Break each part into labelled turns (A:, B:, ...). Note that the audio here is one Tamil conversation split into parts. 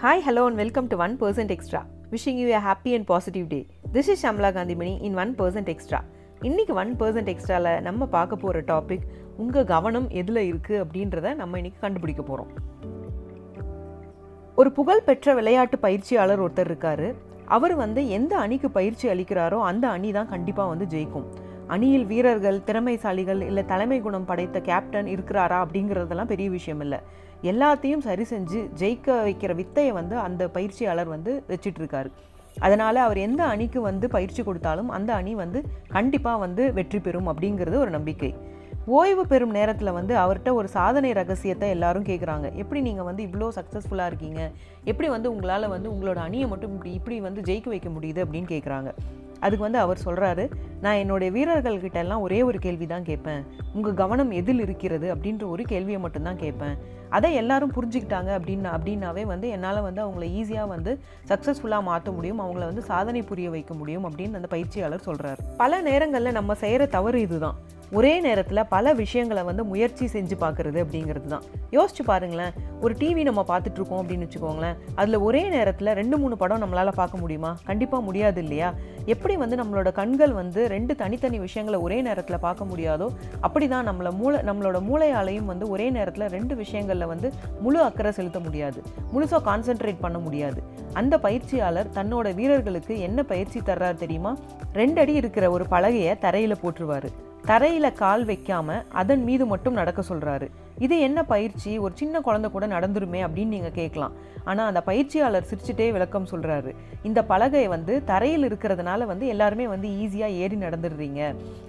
A: Hi, hello, and welcome to 1% Extra. Wishing you a happy and positive day. This is Shamla Gandhimani in 1% Extra. இன்னைக்கு ஒன் பர்சன்ட் எக்ஸ்ட்ராவில் நம்ம பார்க்க போகிற டாபிக் உங்கள் கவனம் எதில் இருக்குது அப்படின்றத நம்ம இன்னைக்கு கண்டுபிடிக்க போகிறோம் ஒரு புகழ்பெற்ற விளையாட்டு பயிற்சியாளர் ஒருத்தர் இருக்கார் அவர் வந்து எந்த அணிக்கு பயிற்சி அளிக்கிறாரோ அந்த அணி தான் கண்டிப்பாக வந்து ஜெயிக்கும் அணியில் வீரர்கள் திறமைசாலிகள் இல்லை தலைமை குணம் படைத்த கேப்டன் இருக்கிறாரா அப்படிங்கிறதெல்லாம் பெரிய விஷயம் இல்லை எல்லாத்தையும் சரி செஞ்சு ஜெயிக்க வைக்கிற வித்தையை வந்து அந்த பயிற்சியாளர் வந்து வச்சிட்ருக்காரு. அதனால் அவர் எந்த அணிக்கு வந்து பயிற்சி கொடுத்தாலும் அந்த அணி வந்து கண்டிப்பாக வந்து வெற்றி பெறும் அப்படிங்கிறது ஒரு நம்பிக்கை. ஓய்வு பெறும் நேரத்தில் வந்து அவர்கிட்ட ஒரு சாதனை ரகசியத்தை எல்லாரும் கேட்குறாங்க எப்படி நீங்கள் வந்து இவ்வளோ சக்ஸஸ்ஃபுல்லாக இருக்கீங்க? எப்படி வந்து உங்களால் வந்து உங்களோட அணியை மட்டும் இப்படி இப்படி வந்து ஜெயிக்க வைக்க முடியுது? அப்படின்னு கேட்குறாங்க அதுக்கு வந்து அவர் சொல்கிறாரு நான் என்னுடைய வீரர்கள்கிட்ட எல்லாம் ஒரே ஒரு கேள்வி தான் கேட்பேன். உங்கள் கவனம் எதில் இருக்கிறது? அப்படின்ற ஒரு கேள்வியை மட்டும்தான் கேட்பேன். அதை எல்லாரும் புரிஞ்சுக்கிட்டாங்க அப்படின்னு அப்படின்னாவே வந்து என்னால் வந்து அவங்கள ஈஸியாக வந்து சக்ஸஸ்ஃபுல்லாக மாற்ற முடியும் அவங்கள வந்து சாதனை புரிய வைக்க முடியும் அப்படின்னு அந்த பயிற்சியாளர் சொல்கிறார் பல நேரங்களில் நம்ம செய்கிற தவறு இதுதான். ஒரே நேரத்தில் பல விஷயங்களை வந்து முயற்சி செஞ்சு பார்க்குறது அப்படிங்கிறது தான் யோசிச்சு பாருங்களேன் ஒரு டிவி நம்ம பார்த்துட்ருக்கோம் அப்படின்னு வச்சுக்கோங்களேன் அதில் ஒரே நேரத்தில் ரெண்டு மூணு படம் நம்மளால் பார்க்க முடியுமா? கண்டிப்பாக முடியாது இல்லையா? எப்படி வந்து நம்மளோட கண்கள் வந்து ரெண்டு தனித்தனி விஷயங்களை ஒரே நேரத்தில் பார்க்க முடியாதோ அப்படி தான் நம்மளை மூளை நம்மளோட மூளையாலையும் வந்து ஒரே நேரத்தில் ரெண்டு விஷயங்களில் வந்து முழு அக்கறை செலுத்த முடியாது. முழுசாக கான்சென்ட்ரேட் பண்ண முடியாது. அந்த பயிற்சியாளர் தன்னோட வீரர்களுக்கு என்ன பயிற்சி தர்றார் தெரியுமா? ரெண்டு அடி இருக்கிற ஒரு பலகையை தரையில் போட்டுருவார். தரையில் கால் வைக்காம அதன் மீது மட்டும் நடக்க சொல்கிறாரு இது என்ன பயிற்சி? ஒரு சின்ன குழந்தை கூட நடந்துருமே அப்படின்னு நீங்கள் கேட்கலாம். ஆனால் அந்த பயிற்சியாளர் சிரிச்சுட்டே விளக்கம் சொல்கிறாரு இந்த பலகை வந்து தரையில் இருக்கிறதுனால வந்து எல்லாருமே வந்து ஈஸியாக ஏறி நடந்துடுறீங்க.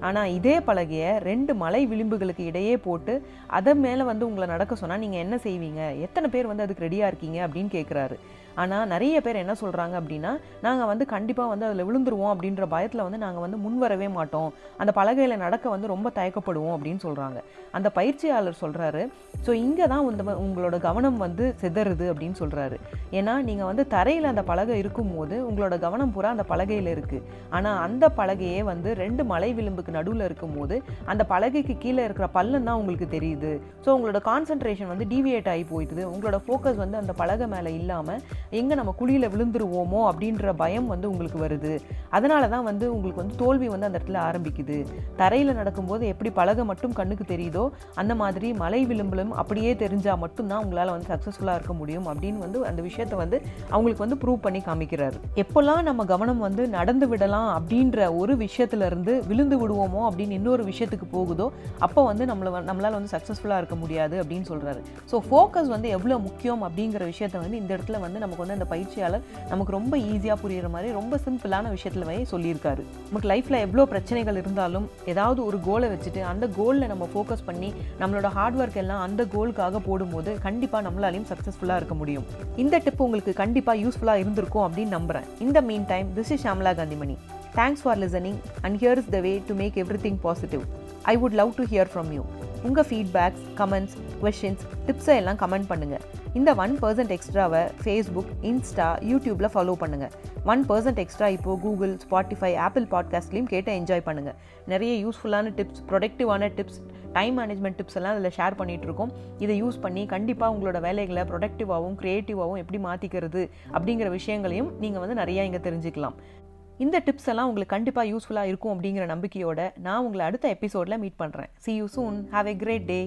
A: ஆனால் இதே பலகையை ரெண்டு மலை விளிம்புகளுக்கு இடையே போட்டு அதன் மேலே வந்து உங்களை நடக்க சொன்னால் நீங்கள் என்ன செய்வீங்க? எத்தனை பேர் வந்து அதுக்கு ரெடியாக இருக்கீங்க அப்படின்னு கேட்குறாரு ஆனால் நிறைய பேர் என்ன சொல்கிறாங்க அப்படின்னா நாங்கள் வந்து கண்டிப்பாக வந்து அதில் விழுந்துருவோம் அப்படின்ற பயத்தில் வந்து நாங்கள் வந்து முன் வரவே மாட்டோம். அந்த பலகையில் நடக்க வந்து ரொம்ப தயக்கப்படுவோம் அப்படின்னு சொல்கிறாங்க அந்த பயிற்சியாளர் சொல்கிறாரு ஸோ இங்கே தான் வந்து உங்களோட கவனம் வந்து சிதறுது அப்படின்னு சொல்கிறாரு ஏன்னா நீங்கள் வந்து தரையில் அந்த பலகை இருக்கும்போது உங்களோட கவனம் பூரா அந்த பலகையில் இருக்குது ஆனால் அந்த பலகையே வந்து ரெண்டு மலை விளிம்புக்கு நடுவில் இருக்கும்போது அந்த பலகைக்கு கீழே இருக்கிற பள்ளம் தான் உங்களுக்கு தெரியுது. ஸோ உங்களோட கான்சன்ட்ரேஷன் வந்து டீவியேட் ஆகி போயிடுது உங்களோட ஃபோக்கஸ் வந்து அந்த பலகை மேலே இல்லாமல் எங்கே நம்ம குழியில் விழுந்துருவோமோ அப்படின்ற பயம் வந்து உங்களுக்கு வருது. அதனால தான் வந்து உங்களுக்கு வந்து தோல்வி வந்து அந்த இடத்துல ஆரம்பிக்குது. தரையில் நடக்கும்போது எப்படி பலகை மட்டும் கண்ணுக்கு தெரியுதோ அந்த மாதிரி மலை விளிம்பலும் அப்படியே தெரிஞ்சால் மட்டும்தான் உங்களால் வந்து சக்ஸஸ்ஃபுல்லாக இருக்க முடியும் அப்படின்னு வந்து அந்த விஷயத்தை வந்து அவங்களுக்கு வந்து ப்ரூவ் பண்ணி காமிக்கிறாரு. எப்போல்லாம் நம்ம கவனம் வந்து நடந்து விடலாம் அப்படின்ற ஒரு விஷயத்துலேருந்து விழுந்து விடுவோமோ அப்படின்னு இன்னொரு விஷயத்துக்கு போகுதோ அப்போ வந்து நம்மளை நம்மளால் வந்து சக்ஸஸ்ஃபுல்லாக இருக்க முடியாது அப்படின்னு சொல்கிறாரு ஸோ ஃபோக்கஸ் வந்து எவ்வளோ முக்கியம் அப்படிங்கிற விஷயத்த வந்து இந்த இடத்துல வந்து நமக்கு வந்து அந்த பயிற்சியாளர் நமக்கு ரொம்ப ஈஸியாக புரியுற மாதிரி ரொம்ப சிம்பிளான விஷயத்தில் வந்து சொல்லியிருக்காரு. நமக்கு லைஃப்பில் எவ்வளோ பிரச்சனைகள் இருந்தாலும் ஏதாவது ஒரு கோலை வச்சுட்டு அந்த கோலில் நம்ம ஃபோக்கஸ் பண்ணி நம்மளோட ஹார்ட் ஒர்க் எல்லாம் அந்த கோலுக்காக போடும்போது கண்டிப்பாக நம்மளாலையும் சக்ஸஸ்ஃபுல்லாக இருக்க முடியும். இந்த டிப் உங்களுக்கு கண்டிப்பாக யூஸ்ஃபுல்லாக இருந்திருக்கும் அப்படின்னு நம்புகிறேன் இந்த meantime this is Shamla Kanthimani thanks for listening and here is the way to make everything positive I would love to hear from you உங்கள் ஃபீட்பேக்ஸ் கமெண்ட்ஸ் கொஷின்ஸ் டிப்ஸை எல்லாம் கமெண்ட் பண்ணுங்கள் இந்த ஒன் பர்சன்ட் எக்ஸ்ட்ராவை ஃபேஸ்புக் இன்ஸ்டா யூடியூப்பில் ஃபாலோ பண்ணுங்கள் ஒன் பர்சன்ட் எக்ஸ்ட்ரா இப்போது கூகுள் ஸ்பாட்டிஃபை ஆப்பிள் பாட்காஸ்ட்லேயும் கேட்டு என்ஜாய் பண்ணுங்கள் நிறைய யூஸ்ஃபுல்லான டிப்ஸ் ப்ரொடக்டிவான டிப்ஸ் டைம் மேனேஜ்மெண்ட் டிப்ஸ் எல்லாம் அதில் ஷேர் பண்ணிகிட்ருக்கோம் இதை யூஸ் பண்ணி கண்டிப்பாக உங்களோட வேலைகளை ப்ரொடக்டிவாகவும் க்ரியேட்டிவாகவும் எப்படி மாற்றிக்கிறது அப்படிங்கிற விஷயங்களையும் நீங்கள் வந்து நிறையா இங்கே தெரிஞ்சுக்கலாம். இந்த டிப்ஸ் எல்லாம் உங்களுக்கு கண்டிப்பாக யூஸ்ஃபுல்லாக இருக்கும் அப்படிங்கிற நம்பிக்கையோட நான் உங்களை அடுத்த எபிசோடில் மீட் பண்ணுறேன் see you soon have a great day